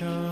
Nation.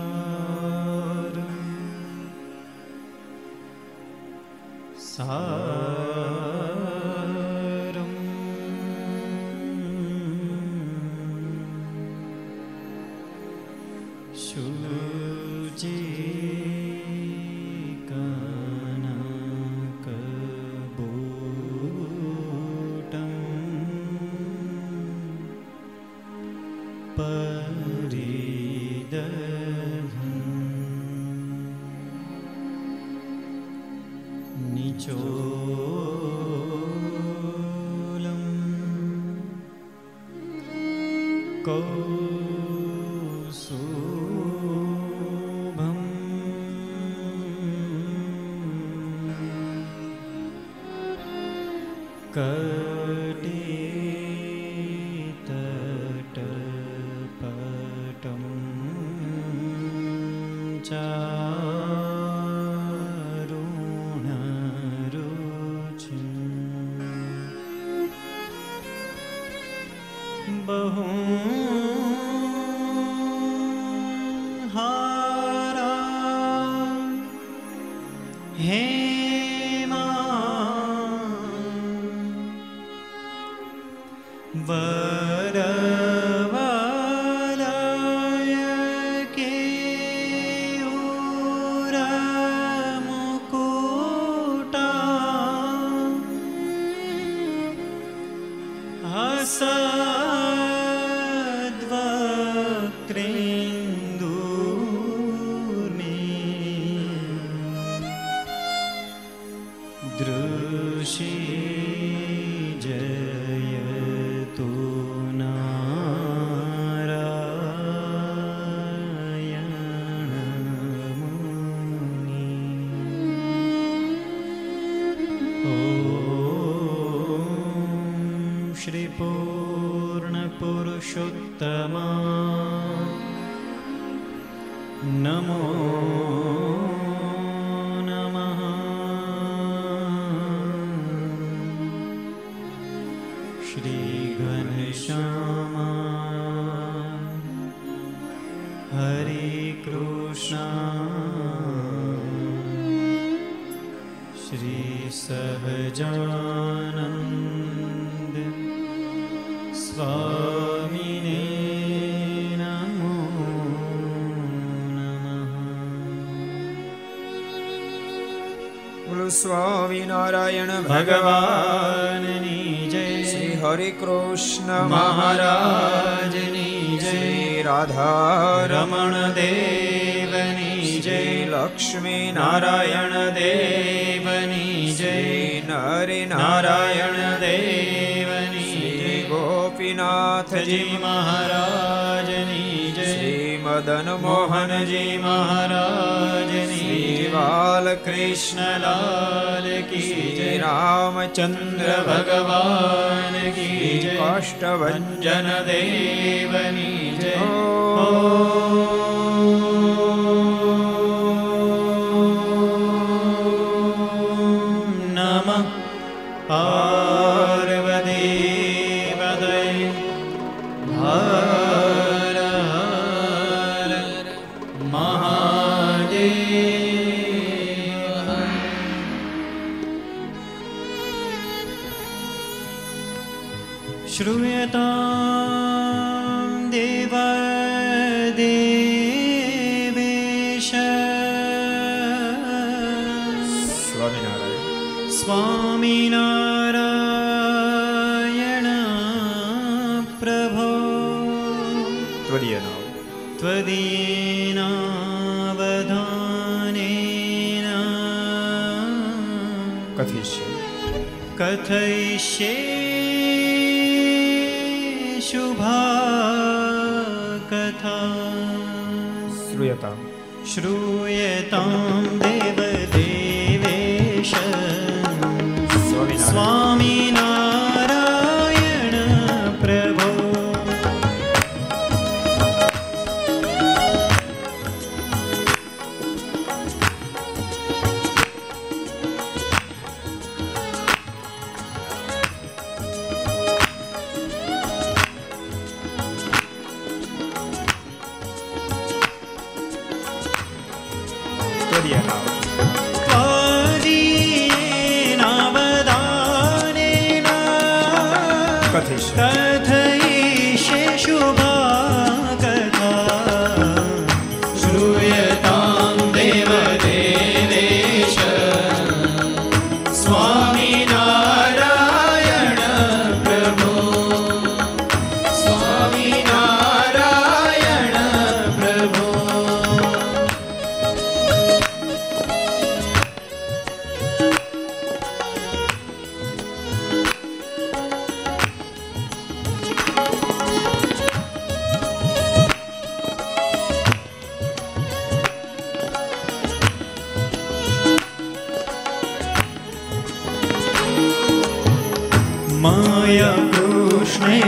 Swaminarayan ભગવાનની જય શ્રી હરે કૃષ્ણ મહારાજની જય રાધા રમણ દેવની જય લક્ષ્મી નારાયણ દેવની જય નરે નારાયણ દેવની ગોપીનાથજી મહારાજની મદન મોહનજી મહારાજની બાલકૃષ્ણલાલ કી જય રામચંદ્ર ભગવાન કી જય કાષ્ટભન દેવની જય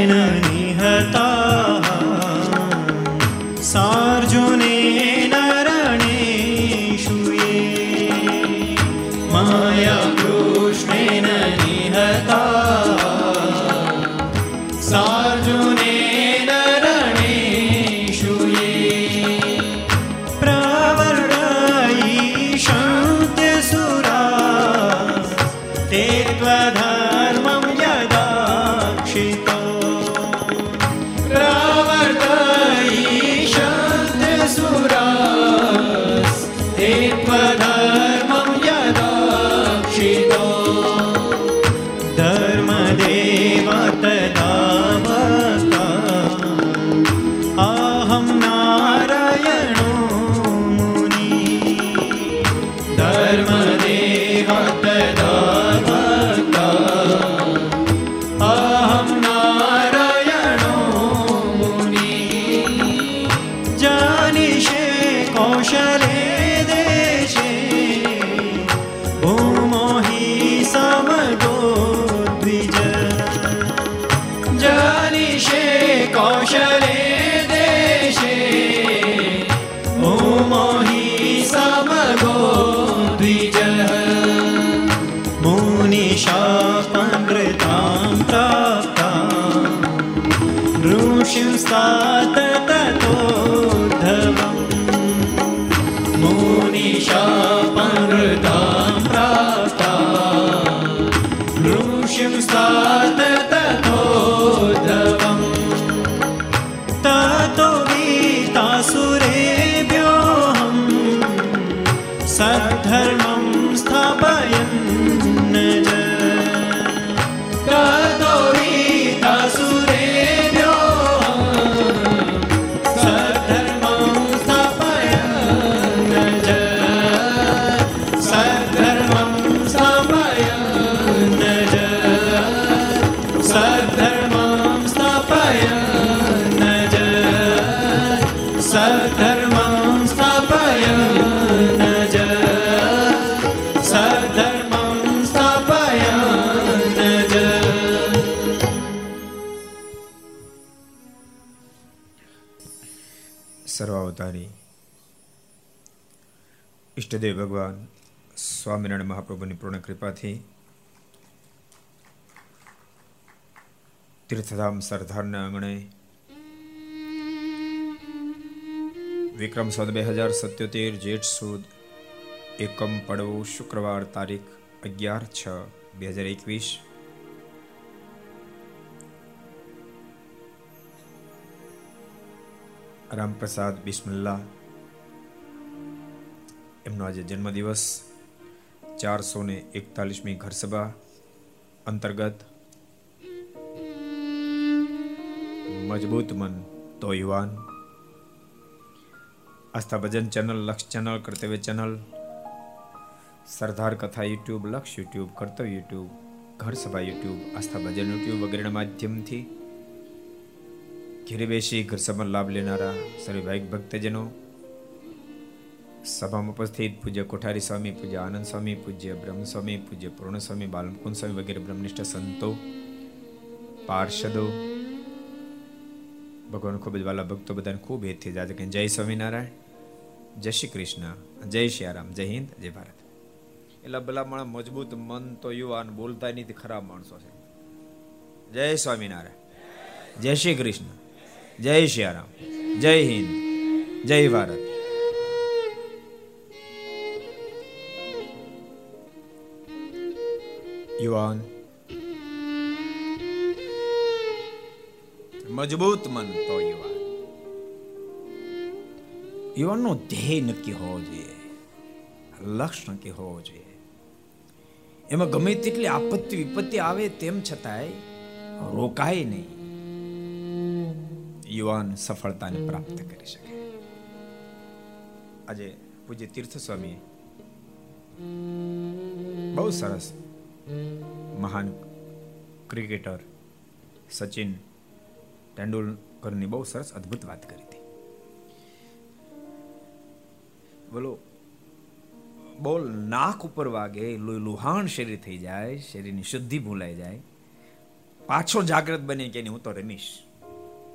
निहताः ઈષ્ટદેવ ભગવાન સ્વામિનારાયણ મહાપ્રભુની પૂર્ણ કૃપાથી તીર્થધામ સરદારના આંગણે વિક્રમ સદ બે હજાર સત્યોતેર જેઠ સુદ એકમ પડવો શુક્રવાર તારીખ અગિયાર છ બે હજાર એકવીસ. રામપ્રસાદ બિસ્મિલ્લા એમનો આજે જન્મદિવસ. ચારસો ને એકતાલીસમી ઘરસભા અંતર્ગત. મજબૂત મન તો યુવાન. Aastha Bhajan channel, Laksh channel, Kartavya channel. Sardar Katha YouTube, Laksh YouTube, કર્તવ્ય યુટ્યુબ ઘર સભા યુટ્યુબ, આસ્થા ભજન યુટ્યુબ વગેરેના માધ્યમથી. ઘેરે બેસી ઘર સભાનો લાભ લેનારા સર્વે ભક્તજનો સભામાં ઉપસ્થિત પૂજ્ય કોઠારી સ્વામી, પૂજ્ય આનંદ સ્વામી, પૂજ્ય બ્રહ્મ સ્વામી, પૂજ્ય પૂર્ણ સ્વામી, બાલમકુંદ સ્વામી વગેરે બ્રહ્મનિષ્ઠ સંતો, પાર્ષદો. ભગવાન ખૂબ જ વાલા ભક્તો બધાને ખૂબ હેતથી જાજે કે જય સ્વામિનારાયણ, જય શ્રી કૃષ્ણ, જય શ્રી રામ, જય હિન્દ, જય ભારત. એટલા ભલા માણસ મજબૂત મન તો યુવાન બોલતા નથી, ખરાબ માણસો છે. જય સ્વામિનારાયણ, જય શ્રી કૃષ્ણ, જય શ્રી રામ, જય હિન્દ, જય ભારત. યુવાન મજબૂત મન તો યુવાન યુવાનનો ધ્યેય નક્કી હોવો જોઈએ. લક્ષ્ય નક્કી હોવો જોઈએ. એમાં ગમે તેટલી આપત્તિ વિપત્તિ આવે તેમ છતાંય રોકાય નહીં. યુવાન સફળતાને પ્રાપ્ત કરી શકે. આજે પૂજ્ય તીર્થ સ્વામી બહુ સરસ મહાન ક્રિકેટર સચિન તેંડુલકરની બહુ સરસ અદ્ભુત વાત કરી હતી. બોલો, બોલ, નાક ઉપર વાગે લુહાણ શરીર થઈ જાય શરીરની શુદ્ધિ ભૂલાઈ જાય. પાછો જાગૃત બને કે હું તો રમીશ.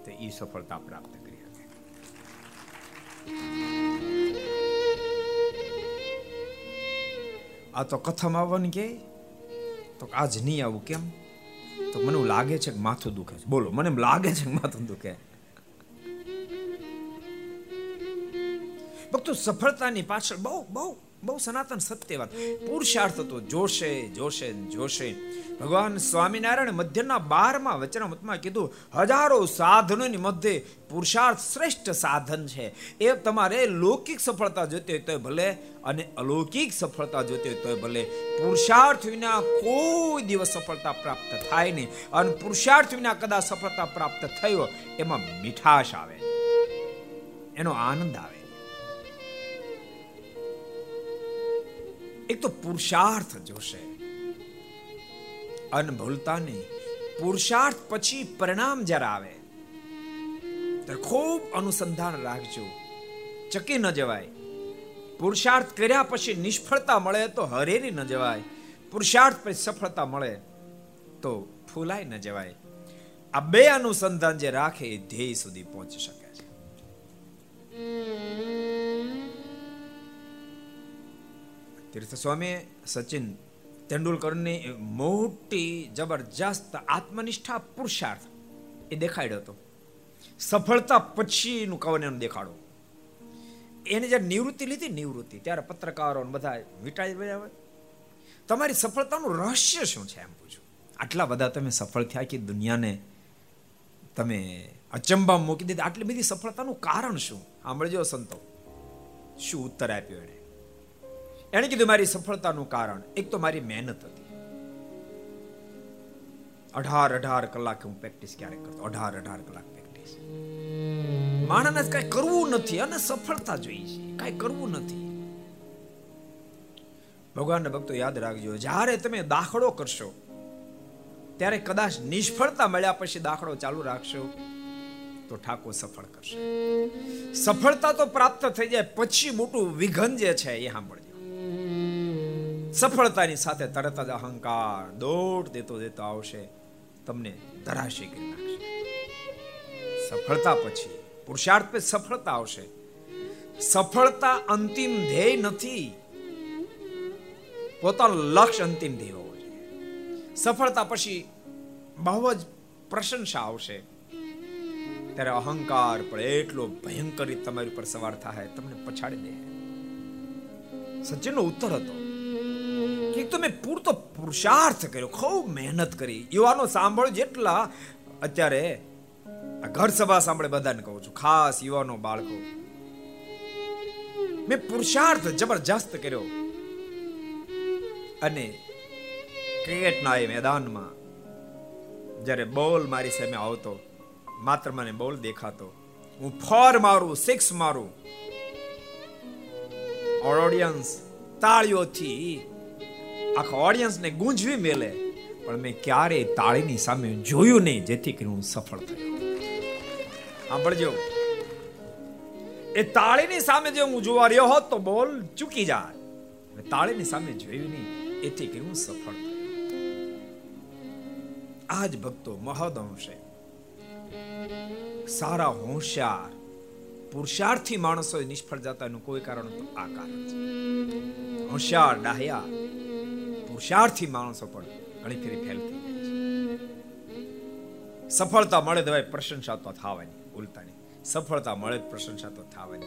તો એ સફળતા પ્રાપ્ત કરી હતી. આ તો કથામાં આવવાની કે તો આજ નહીં આવું કેમ? તો મને લાગે છે કે માથું દુખે છે. બોલો, મને લાગે છે કે માથું દુખે. ભક્તો, સફળતાની પાછળ બહુ બહુ બહુ સનાતન સત્ય વાત પુરુષાર્થ તો જોશે જોશે જોશે. ભગવાન સ્વામિનારાયણ મધ્યના બારમાં વચનામૃતમાં કીધું, હજારો સાધનોની મધ્ય પુરુષાર્થ શ્રેષ્ઠ સાધન છે. એ તમારે લૌકિક સફળતા જોતી હોય તોય ભલે અને અલૌકિક સફળતા જોતી હોય તોય ભલે. પુરુષાર્થ વિના કોઈ દિવસ સફળતા પ્રાપ્ત થાય નહીં. અને પુરુષાર્થ વિના કદાચ સફળતા પ્રાપ્ત થયો એમાં મીઠાશ આવે. એનો આનંદ આવે. એક તો પુરુષાર્થ જોશે. અન ભૂલતા નહીં પુરુષાર્થ પછી પરિણામ જ્યારે આવે, ત્યારે ખૂબ અનુસંધાન રાખજો. ચકી ન જવાય. પુરુષાર્થ કર્યા પછી નિષ્ફળતા મળે તો હરેરી ન જવાય. પુરુષાર્થ પછી સફળતા મળે તો ફૂલાય ન જવાય. આ બે અનુસંધાન જે રાખે એ ધ્યેય સુધી પહોંચી શકે. છે તીર્થ સ્વામી સચિન તેંડુલકરની મોટી, જબરજસ્ત, આત્મનિષ્ઠા પુરુષાર્થ એ દેખાડ્યો હતો. સફળતા પછીનું કવન દેખાડો એને જ્યારે નિવૃત્તિ લીધી, નિવૃત્તિ. ત્યારે પત્રકારો બધા મીટાઈ રહ્યા હોય. તમારી સફળતાનું રહસ્ય શું છે એમ પૂછું. આટલા બધા તમે સફળ થયા કે દુનિયાને તમે અચંબા મૂકી દીધી? આટલી બધી સફળતાનું કારણ શું? સાંભળજો સંતો. શું ઉત્તર આપ્યો એને એણે કીધું, મારી સફળતાનું કારણ. એક તો મારી મહેનત હતી. અઢાર અઢાર કલાક હું પ્રેક્ટિસ ક્યારે કરતો. અઢાર અઢાર કલાક પ્રેક્ટિસ માણસને કઈ કરવું નથી અને સફળતા જોઈએ છે. કઈ કરવું નથી. ભગવાનના ભક્તો, યાદ રાખજો, જ્યારે તમે દાખલો કરશો, ત્યારે કદાચ નિષ્ફળતા મળ્યા પછી દાખલો ચાલુ રાખશો, તો ઠાકોર સફળ કરશે. સફળતા તો પ્રાપ્ત થઈ જાય, પછી મોટું વિઘન જે છે એ સાંભળજો. સફળતાની સાથે તરત જ અહંકાર દોડ દેતો દેતો આવશે. તમને ધરાશી કરી નાખશે. સફળતા પછી પુરુષાર્થ પછી સફળતા આવશે. સફળતા અંતિમ ધ્યેય નથી. પોતાનું લક્ષ્ય અંતિમ ધ્યેય હોવો જોઈએ. સફળતા પછી બહુ જ પ્રશંસા આવશે. ત્યારે અહંકાર પણ એટલો ભયંકર તમારી ઉપર સવાર થાય, તમને પછાડી દે. સચિનનો ઉત્તર હતો. કે તમે પૂરતો પુરુષાર્થ કર્યો, ખૂબ મહેનત કરી. યુવાનો સાંભળો જેટલા અત્યારે ઘર સભા સાંભળે બધાને કહું છું, ખાસ યુવાનો, બાળકો. મેં પુરુષાર્થ જબરજસ્ત કર્યો. અને ક્રિકેટના એ મેદાનમાં જ્યારે બોલ મારી સામે આવતો, માત્ર મને બોલ દેખાતો, હું ફોર મારું, સિક્સ મારું. ઓડિયન્સ તાળીઓથી આખા ઓડિયન્સને ગુંજવી મેલે. પણ મેં ક્યારેય તાળીની સામે જોયું નહીં, જેથી કરી હું સફળ થયો. સાંભળજો. એ તાળીની સામે જે હું જોવા રહ્યો હોત તો બોલ, ચૂકી જાય. તાળીની સામે જોયું નહીં, એથી કરી હું સફળ થયો. આજ ભક્તો મહદ અંશે. સારા હોશિયાર, પુરુષાર્થી માણસો નિષ્ફળ જતાનું કોઈ કારણ તો આ કારણ છે. હોશિયાર, ડાહ્યા પુરુષાર્થી માણસો પણ ઘણી ફેરી ફેલ થઈ જાય છે. સફળતા મળે તો પ્રશંસા તો થવાની, ઉલટાની. સફળતા મળે પ્રશંસા તો થવાની.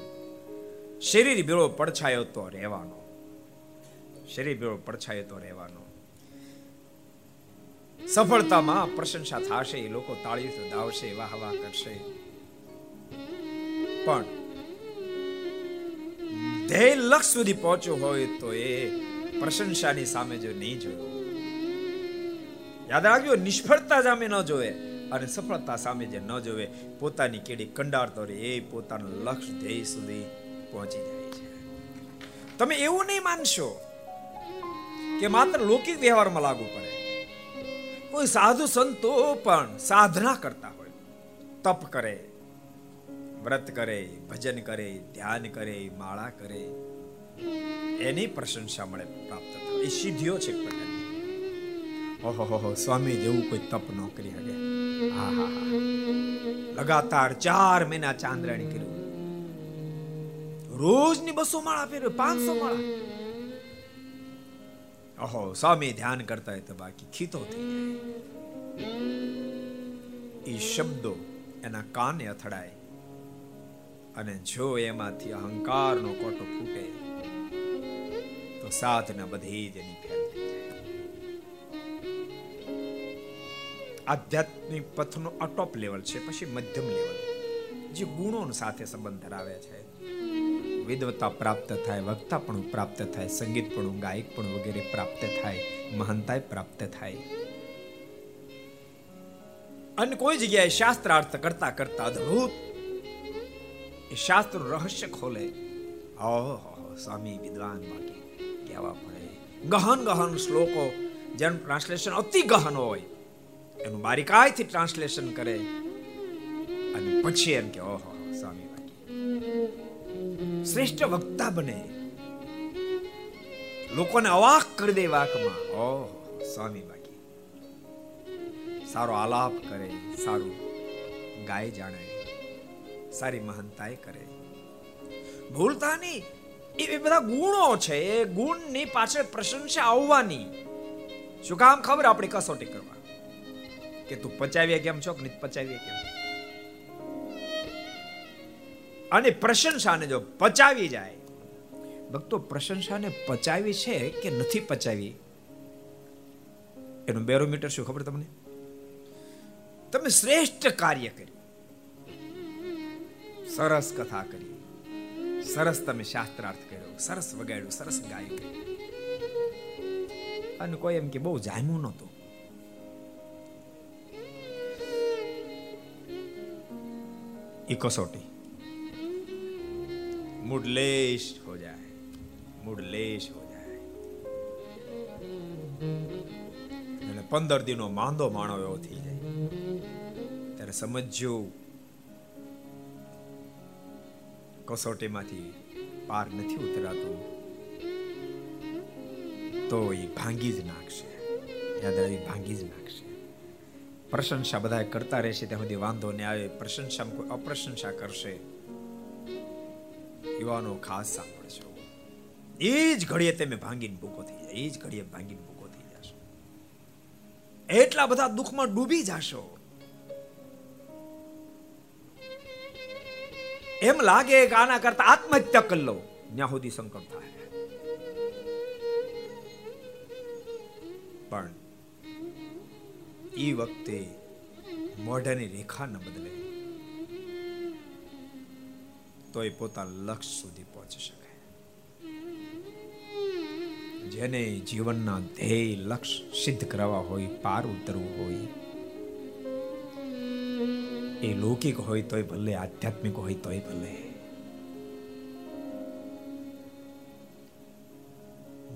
શરીર બેળો પડછાયો તો રહેવાનો. શરીર બેળો પડછાયો તો રહેવાનો. સફળતામાં પ્રશંસા થશે, એ લોકો તાળી દાવશે, વાહ વાહ કરશે. પણ ધ્યેય લક્ષ સુધી પહોંચ્યો હોય તો એ પ્રશંસાની સામે જો નહીં જોયો. યાદ રાખજો, નિષ્ફળતા સામે ન જોવે અને સફળતા સામે જે ન જોવે, પોતાની કેડી કંડારતો રહે, એ પોતાનું લક્ષ્ય ધ્યેય સુધી પહોંચી જાય છે. તમે એવું નહીં માનશો કે માત્ર લૌકિક વ્યવહારમાં લાગુ પડે. કોઈ સાધુ સંતો પણ સાધના કરતા હોય. તપ કરે, વ્રત કરે, ભજન કરે, ધ્યાન કરે, માળા કરે. એની પ્રશંસા મળે પ્રાપ્ત થાય. એ સિદ્ધિઓ છે ઓહો સ્વામી જેવું કોઈ તપ ન કરી શકે. લગાતાર ચાર મહિના ચાંદ્રાણી કર્યું. રોજની બસો માળા ફેરવે પાંચસો માળા. ઓહો, સ્વામી ધ્યાન કરતા હોય તો બાકી ખીતો થઈ જાય. એ શબ્દો એના કાને અથડાય. અને જો એમાંથી અહંકારનો કોટો ફૂટે સાધના બધી જ એની ફેલ થઈ આધ્યાત્મિક પથનો આ લેવલ છે, પછી મધ્યમ લેવલ જે ગુણો સાથે સંબંધ ધરાવે છે. વિદવતા પ્રાપ્ત થાય વક્તા પણ પ્રાપ્ત થાય સંગીત પણ ગાયક પણ વગેરે પ્રાપ્ત થાય મહાનતા પ્રાપ્ત થાય. અને કોઈ જગ્યાએ શાસ્ત્રાર્થ કરતા કરતા અદ્ભુત. એ શાસ્ત્ર રહસ્ય ખોલે. ઓહો, સ્વામી વિદ્વાન બાકી. કહેવા પડે ગહન ગહન શ્લોકો જેનું ટ્રાન્સલેશન અતિ ગહન હોય એનું બારીકાઈથી ટ્રાન્સલેશન કરે. અને પછી એમ કે, ઓહો, સ્વામી શ્રેષ્ઠ વક્તા બને. લોકોને અવાક કરી દે વાકમાં. ઓહો, સ્વામી બાકી સારો આલાપ કરે, સારું ગાય જાણે, સારી મહાનતાએ કરે. ભૂલતા નહીં એ બધા ગુણો છે. એ ગુણની પાછળ પ્રશંસા આવવાની. શું કામ ખબર આપણી કસોટી કરવા? કે તું પચાવીએ કેમ છો કે નહીં પચાવીએ કેમ અને પ્રશંસાને જો પચાવી જાય, ભક્તો પ્રશંસાને પચાવી છે કે નથી પચાવી? એનું બેરોમીટર શું ખબર તમને? તમે શ્રેષ્ઠ કાર્ય કર્યું. સરસ કથા કરી. સરસ તમે શાસ્ત્રાર્થ સરસ વગાડ્યું, સરસ ગાયક અને કોઈ એમ કે બહુ જામ્યું નતું એ કસોટી. મુડલેશ હો જાય, મુડલેશ હો જાય. અને પંદર દિનો માંદો માણો એવો થઈ જાય. ત્યારે સમજ્યું કસોટીમાંથી પાર નથી ઉતરાતું, તો એ ભાંગી જ નાખશે. યાદ ભાંગી જ નાખશે. પ્રશંસા બધા કરતા રહેશે, ત્યાં સુધી વાંધો ને આવે. પ્રશંસા કોઈ અપ્રશંસા કરશે. યુવાનો ખાસ સાંભળજો. એ જ ઘડીએ તમે ભાંગીને ભૂકો થઈ જાય. એ જ ઘડીએ ભાંગીને ભૂકો થઈ જશો. એટલા બધા દુઃખમાં ડૂબી જશો. એમ લાગે કે આના કરતા આત્મહત્યા કરી લો ત્યાં સુધી સંકટ થાય પણ એ વખતે મોઢાની રેખા ન બદલે તો એ પોતાના લક્ષ્ય સુધી પહોંચી શકે જેને જીવનના ધ્યેય લક્ષ્ય સિદ્ધ કરવા હોય પાર ઉતરવું હોય એ લૌકિક હોય તોય ભલે, આધ્યાત્મિક હોય તોય ભલે.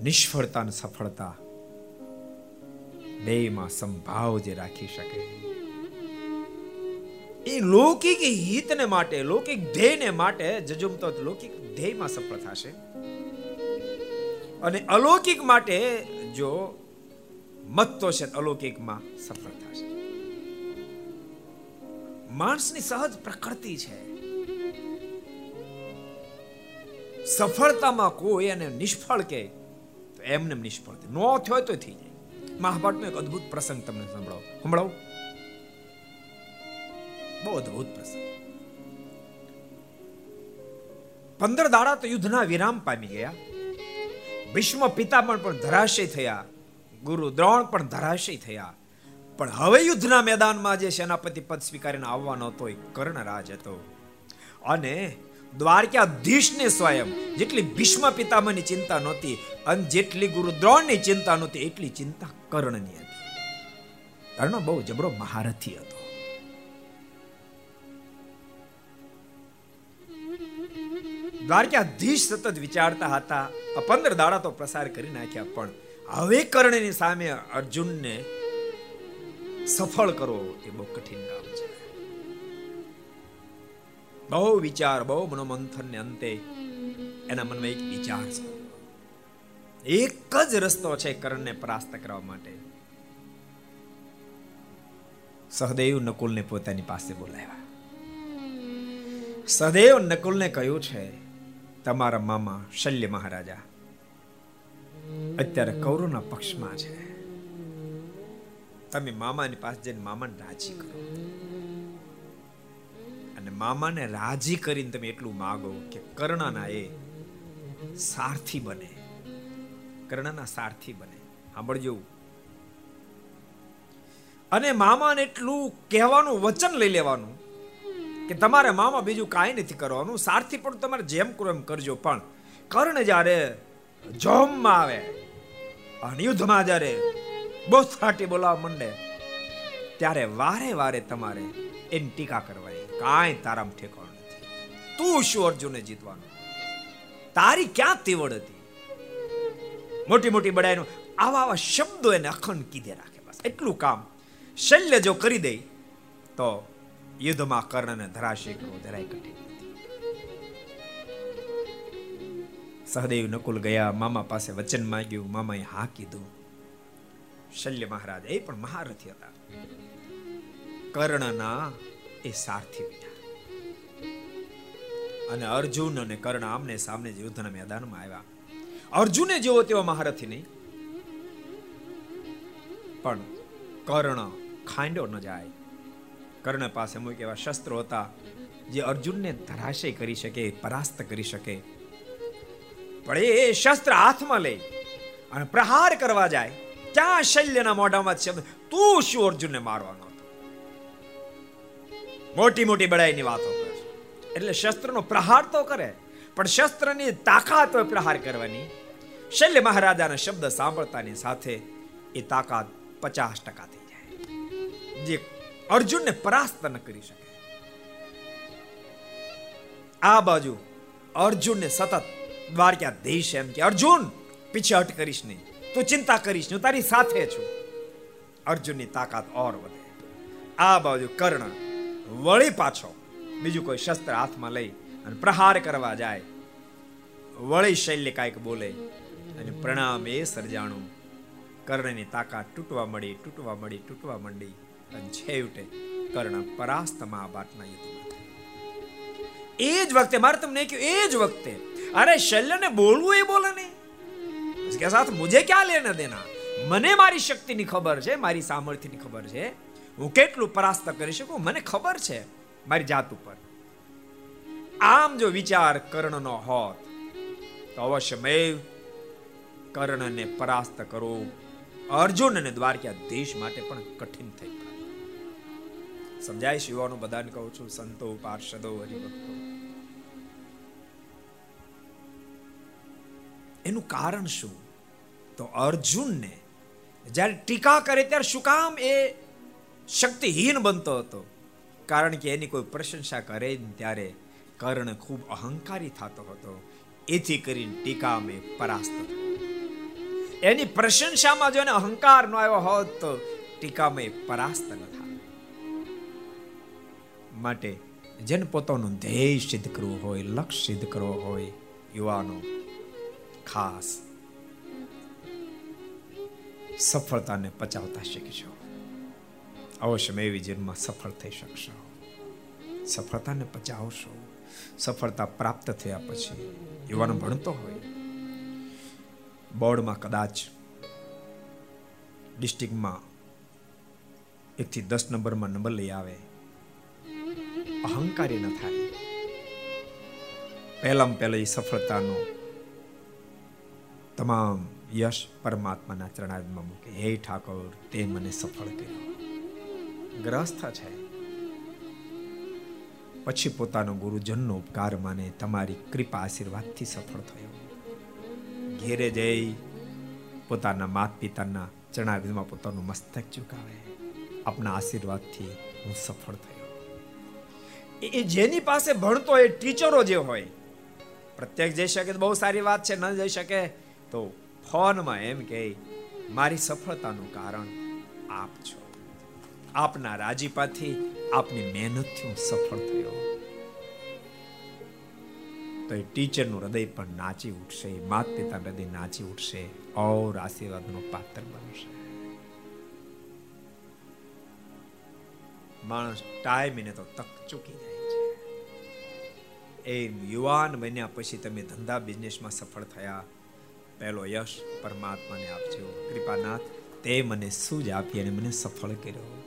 નિષ્ફળતા અને સફળતા બેમાં સંભાવ જે રાખી શકે. એ લૌકિક હિતને માટે, લૌકિક ધ્યેયને માટે જજુમતો લૌકિક ધ્યેયમાં સફળ થશે. અને અલૌકિક માટે જો મતતો છે, અલૌકિકમાં સફળ થશે. માણસની સહજ પ્રકૃતિ છે. સફળતામાં કોઈ એને નિષ્ફળ કે, તો એમને નિષ્ફળ ન થયો તો થઈ જાય. મહાભારતનો એક અદ્ભુત પ્રસંગ તમને સંભળાવો. સંભળાવો? બહુ અદ્ભુત પ્રસંગ. પંદર દાડા તો યુદ્ધના વિરામ પામી ગયા. ભીષ્મ પિતામણ પણ ધરાશય થયા. ગુરુ દ્રોણ પણ ધરાશય થયા. પણ હવે યુદ્ધના મેદાનમાં જે સેનાપતિ પદ સ્વીકારીને આવવાનો હતો એ કર્ણરાજ હતો. અને દ્વારકાધીશને સ્વયં જેટલી ભીષ્મ પિતામહની ચિંતા નહોતી અને જેટલી ગુરુ ચિંતા નહોતી, એટલી ચિંતા કર્ણની હતી. કર્ણ બહુ જબરો મહારથી હતો. દ્વારકાધીશ સતત વિચારતા હતા પંદર દાડા તો પ્રસાર કરી નાખ્યા, પણ હવે કર્ણની સામે અર્જુનને સફળ કરો એ બહુ કઠિન કામ છે. બહુ વિચાર, બહુ મનોમંથન ને અંતે એના મનમાં એક વિચાર છે. એક જ રસ્તો છે કર્ણને પરાસ્ત કરવા માટે. સહદેવ નકુલને પોતાની પાસે બોલાવ્યા. સહદેવ નકુલને કહ્યું છે, તમારા મામા શલ્ય મહારાજા, અત્યારે કૌરવના પક્ષમાં છે. તમે મામાની પાસે જઈને મામાને રાજી કરો. અને મામાને રાજી કરીને તમે એટલું માગો કે કર્ણના એ સારથી બને. કર્ણના સારથી બને. સાંભળજો. અને મામાને એટલું કહેવાનું વચન લઈ લેવાનું કે તમારે મામા બીજું કાંઈ નથી કરવાનું. સારથી પણ તમારે જેમ કરો એમ કરજો. પણ કર્ણ જ્યારે જોમમાં આવે, અને યુદ્ધમાં જ્યારે બહુ ફાટી બોલાવા માંડે. ત્યારે વારે વારે તમારે એની ટીકા કરવાની. કાંઈ તારામ ઠેકાણ નથી. તું શું અર્જુને જીતવાનું? તારી ક્યાં તેવડ હતી? મોટી મોટી બડાઈનો આવા આવા શબ્દો એને અખંડ કીધે રાખે બસ. એટલું કામ. શલ્ય જો કરી દે, તો યુદ્ધમાં કર્ણને ધરાશે કરવો જરાય કઠિન સહદેવ નકુલ ગયા, મામા પાસે વચન માંગ્યું, મામાએ હા કીધું. શલ્ય મહારાજ, એ પણ મહારથી હતા. કર્ણના એ સારથી બીજા અને અર્જુન અને કર્ણ આમને સામને યુદ્ધના મેદાનમાં આવ્યા. અર્જુને જેવો તેવો મહારથી નહીં. પણ કર્ણ ખાંડો ન જાય. કર્ણ પાસે અમુક એવા શસ્ત્રો હતા, જે અર્જુનને ધરાશય કરી શકે, પરાસ્ત કરી શકે. પણ એ શસ્ત્ર હાથમાં લઈ અને પ્રહાર કરવા જાય. ત્યાં શલ્યના મોઢામાં શબ્દ તું શું અર્જુનને મારવાનો હતો મોટી મોટી બડાઈની વાતો કરે એટલે શસ્ત્રનો પ્રહાર તો કરે પણ શસ્ત્રની તાકાત હોય પ્રહાર કરવાની શલ્ય મહારાજાના શબ્દ સાંભળતાની સાથે એ તાકાત પચાસ ટકા થઈ જાય જે અર્જુનને પરાસ્ત ન કરી શકે આ બાજુ અર્જુનને સતત દ્વારકાધીશ એમ કે અર્જુન પીછે હટ કરીશ નહીં તું ચિંતા કરીશ હું તારી સાથે છું. અર્જુનની તાકાત ઓર વધે. આ બાજુ કર્ણ વળી પાછો બીજું કોઈ શસ્ત્ર હાથમાં લઈ અને પ્રહાર કરવા જાય. વળી શૈલ્ય કાંઈક બોલે અને પ્રણામ એ સર્જાણું. કર્ણની તાકાત તૂટવા મળી તૂટવા મળી, તૂટવા માંડી અને છેવટે કર્ણ પરાસ્ત મહાભારતના યુદ્ધમાં એ જ વખતે, મારે તમને કહ્યું, એ જ વખતે. અરે, શલ્યને બોલવું એ બોલે નહીં. કે સાથ મુજે ક્યાં લેને દેના મને મારી શક્તિની ખબર છે મારી સામર્થ્યની ખબર છે હું કેટલું પરાસ્ત કરી શકું મને ખબર છે મારી જાત ઉપર આમ જો વિચાર કર્ણનો હોત તો અવશ્યમેવ કર્ણને પરાસ્ત કરો અર્જુન અને દ્વારકાધીશ માટે પણ કઠિન થઈ સમજાય યુવાનો બધાને કહું છું સંતો પાર્ષદો હરિભક્તો એનું કારણ શું? તો અર્જુનને જ્યારે ટીકા કરે ત્યારે શું કામ એ શક્તિહીન બનતો હતો. કારણ કે એની કોઈ પ્રશંસા કરે ત્યારે કર્ણ ખૂબ અહંકારી થતો હતો. એથી કરીને ટીકા મેં પરાસ્ત એની પ્રશંસામાં જો એને અહંકાર ન આવ્યો હોત તો ટીકા મેં પરાસ્ત ન થાય માટે જેને પોતાનું ધ્યેય સિદ્ધ કરવું હોય, લક્ષ્ય સિદ્ધ કરવો હોય, યુવાનો ખાસ સફળતાને પચાવતા શીખજો. અવશ્ય એવી જીવનમાં સફળ થઈ શકશો. સફળતાને પચાવશો. સફળતા પ્રાપ્ત થયા પછી યુવાનો ભણતો હોય. બોર્ડમાં કદાચ ડિસ્ટ્રિક્ટમાં એકથી દસ નંબરમાં નંબર લઈ આવે. અહંકારી ન થાય. પહેલામાં પહેલા એ સફળતાનો તમામ યશ પરમાત્માના ચરણારવિંદમાં મૂકે. હે ઠાકોર, તે મને સફળ કર્યો. ગ્રસ્થ છે. પછી પોતાનો ગુરુજનનો ઉપકાર માને, તમારી કૃપા આશીર્વાદથી સફળ થયો. ઘેરે જઈ પોતાના માત પિતાના ચરણારવિંદમાં પોતાનું મસ્તક ચુકાવે. આપના આશીર્વાદથી હું સફળ થયો. એ જેની પાસે ભણતો એ ટીચરો જે હોય પ્રત્યેક જઈ શકે બહુ સારી વાત છે, ન જઈ શકે તો ફોનમાં એમ કે, મારી સફળતાનું કારણ આપ છો. આપના રાજીપાથી આપની મહેનતથી હું સફળ થયો. તો એ ટીચરનું હૃદય પણ નાચી ઉઠશે માત પિતા હૃદય નાચી ઉઠશે, ઓર આશીર્વાદનો પાત્ર બનશે. માણસ ટાઈમ એને તો તક ચૂકી જાય છે. એ યુવાન બન્યા પછી તમે ધંધા બિઝનેસમાં સફળ થયા પહેલો યશ પરમાત્માને આપજો. કૃપાનાથ, તે મને સૂજ આપી અને મને સફળ કર્યો.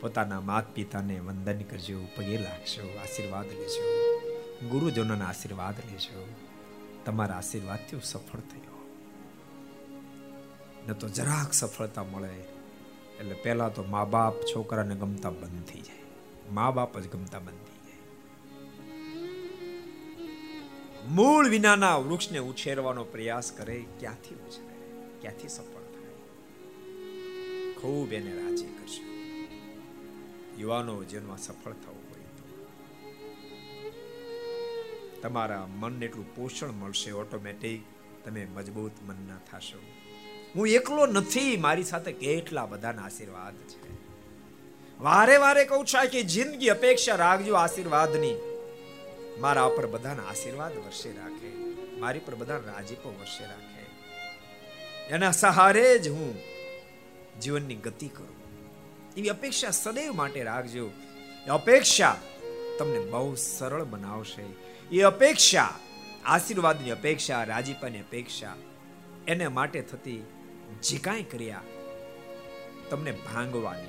પોતાના માત પિતાને વંદન કરજો પગે લાગશો, આશીર્વાદ લેજો. ગુરુજનોના આશીર્વાદ લેજો. તમારા આશીર્વાદથી સફળ થયો. ન તો જરાક સફળતા મળે, એટલે પહેલા તો મા બાપ, છોકરાને ગમતા બંધ થઈ જાય. મા બાપ જ ગમતા બંધ મૂળ વિનાના વૃક્ષને ઉછેરવાનો પ્રયાસ કરે, ક્યાંથી ઉછરે ક્યાંથી સફળ થાય? ખૂબ એને રાજી કરશે. યુવાનો જીવનમાં સફળ થવું હોય તો તમારા મનને એટલું પોષણ મળશે, ઓટોમેટિક તમે મજબૂત મનના થશો. હું એકલો નથી, મારી સાથે કેટલા બધાના આશીર્વાદ છે. વારે વારે કહું છું કે જિંદગી અપેક્ષા રાખજો આશીર્વાદની. મારા પર બધાના આશીર્વાદ વર્ષે રાખે. મારી પર બધા રાજીપો વર્ષે રાખે. એના સહારે જ હું જીવનની ગતિ કરું. એવી અપેક્ષા સદૈવ માટે રાખજો. એ અપેક્ષા તમને બહુ સરળ બનાવશે. એ અપેક્ષા, આશીર્વાદની અપેક્ષા, રાજીપાની અપેક્ષા, એને માટે થતી જે કાંઈ કર્યા, તમને ભાંગવાની.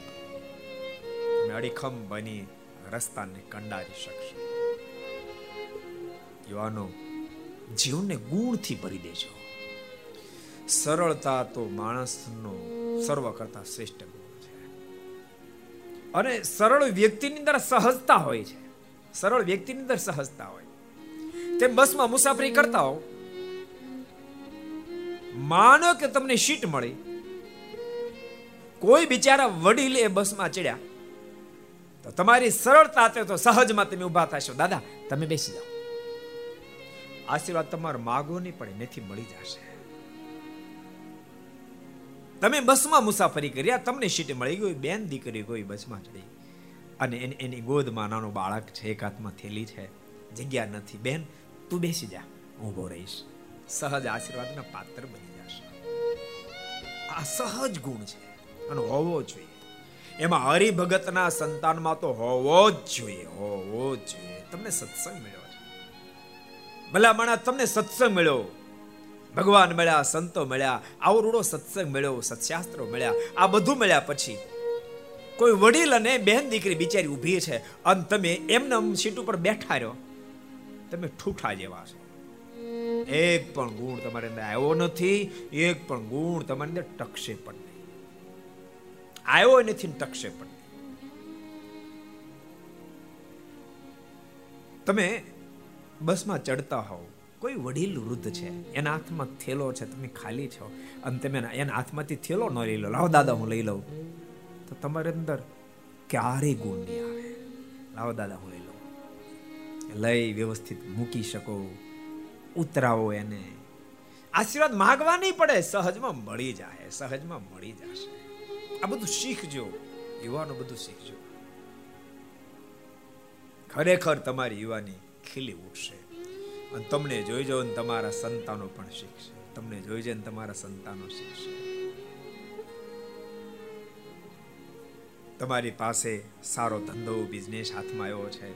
તમે અડીખમ બની રસ્તાને કંડારી શકશો. યુવાનો, જીવનને ગુણથી ભરી દેજો સરળતા તો માણસનો સર્વ કરતા શ્રેષ્ઠ ગુણ છે. અને સરળ વ્યક્તિની અંદર સહજતા હોય છે. સરળ વ્યક્તિની અંદર સહજતા હોય. તેમ બસમાં મુસાફરી કરતા હો. માનો કે તમને સીટ મળી. કોઈ બિચારા વડીલ એ બસમાં ચડ્યા. તો તમારી સરળતા તો સહજમાં તમે ઊભા થશો. દાદા, તમે બેસી જાઓ. આશીર્વાદ તમારો માગો નહીં પડે નથી મળી જશે. તમે બસમાં મુસાફરી કર્યા તમને સીટ મળી ગઈ બેન દીકરી કોઈ બસમાં ચડી અને એની એની ગોદમાં નાનો બાળક છે, એક હાથમાં થેલી છે, જગ્યા નથી. બેન, તું બેસી જા ઊભો રહીશ. સહજ આશીર્વાદના પાત્ર બની જશે. આ સહજ ગુણ છે, અને હોવો જોઈએ. એમાં હરિભગતના સંતાનમાં તો હોવો જ જોઈએ, હોવો જ જોઈએ. તમને સત્સંગ મળ્યો ભલા માણસ તમને સત્સંગ મળ્યો. ભગવાન મળ્યા, સંતો મળ્યા આવો રૂડો સત્સંગ મળ્યો, સત્શાસ્ત્રો મળ્યા, આ બધું મળ્યા પછી કોઈ વડીલ અને બેન દીકરી બિચારી ઊભી છે અને તમે એમને સીટ ઉપર બેઠા રહ્યો. તમે ઠૂઠા જેવા છો. એક પણ ગુણ તમારી અંદર આવ્યો નથી, એક પણ ગુણ તમારી અંદર ટકશે પણ નહીં. આવ્યો નથી ટકશે પણ તમે બસમાં ચડતા હોવ. કોઈ વડીલ વૃદ્ધ છે, એના હાથમાં થેલો છે, તમે ખાલી છો, અને તમે એના હાથમાંથી થેલો ન લઈ લો. લાવો દાદા, હું લઈ લઉં. તો તમારી અંદર ક્યારેય ગુણ નહીં આવે? લાવો દાદા, હું લઈ લઉં. લઈ વ્યવસ્થિત મૂકી શકો. ઉતરાવો એને. આશીર્વાદ માગવા નહીં પડે, સહજમાં મળી જાય, સહજમાં મળી જશે. આ બધું શીખજો, યુવાનો બધું શીખજો. ખરેખર તમારી યુવાની ખીલી ઉઠશે. અને તમને જોઈ જાઓ ને તમારા સંતાનો પણ શીખશે. તમને જોઈ જાય તમારા સંતાનો શીખશે. તમારી પાસે સારો ધંધો બિઝનેસ હાથમાં આવ્યો છે.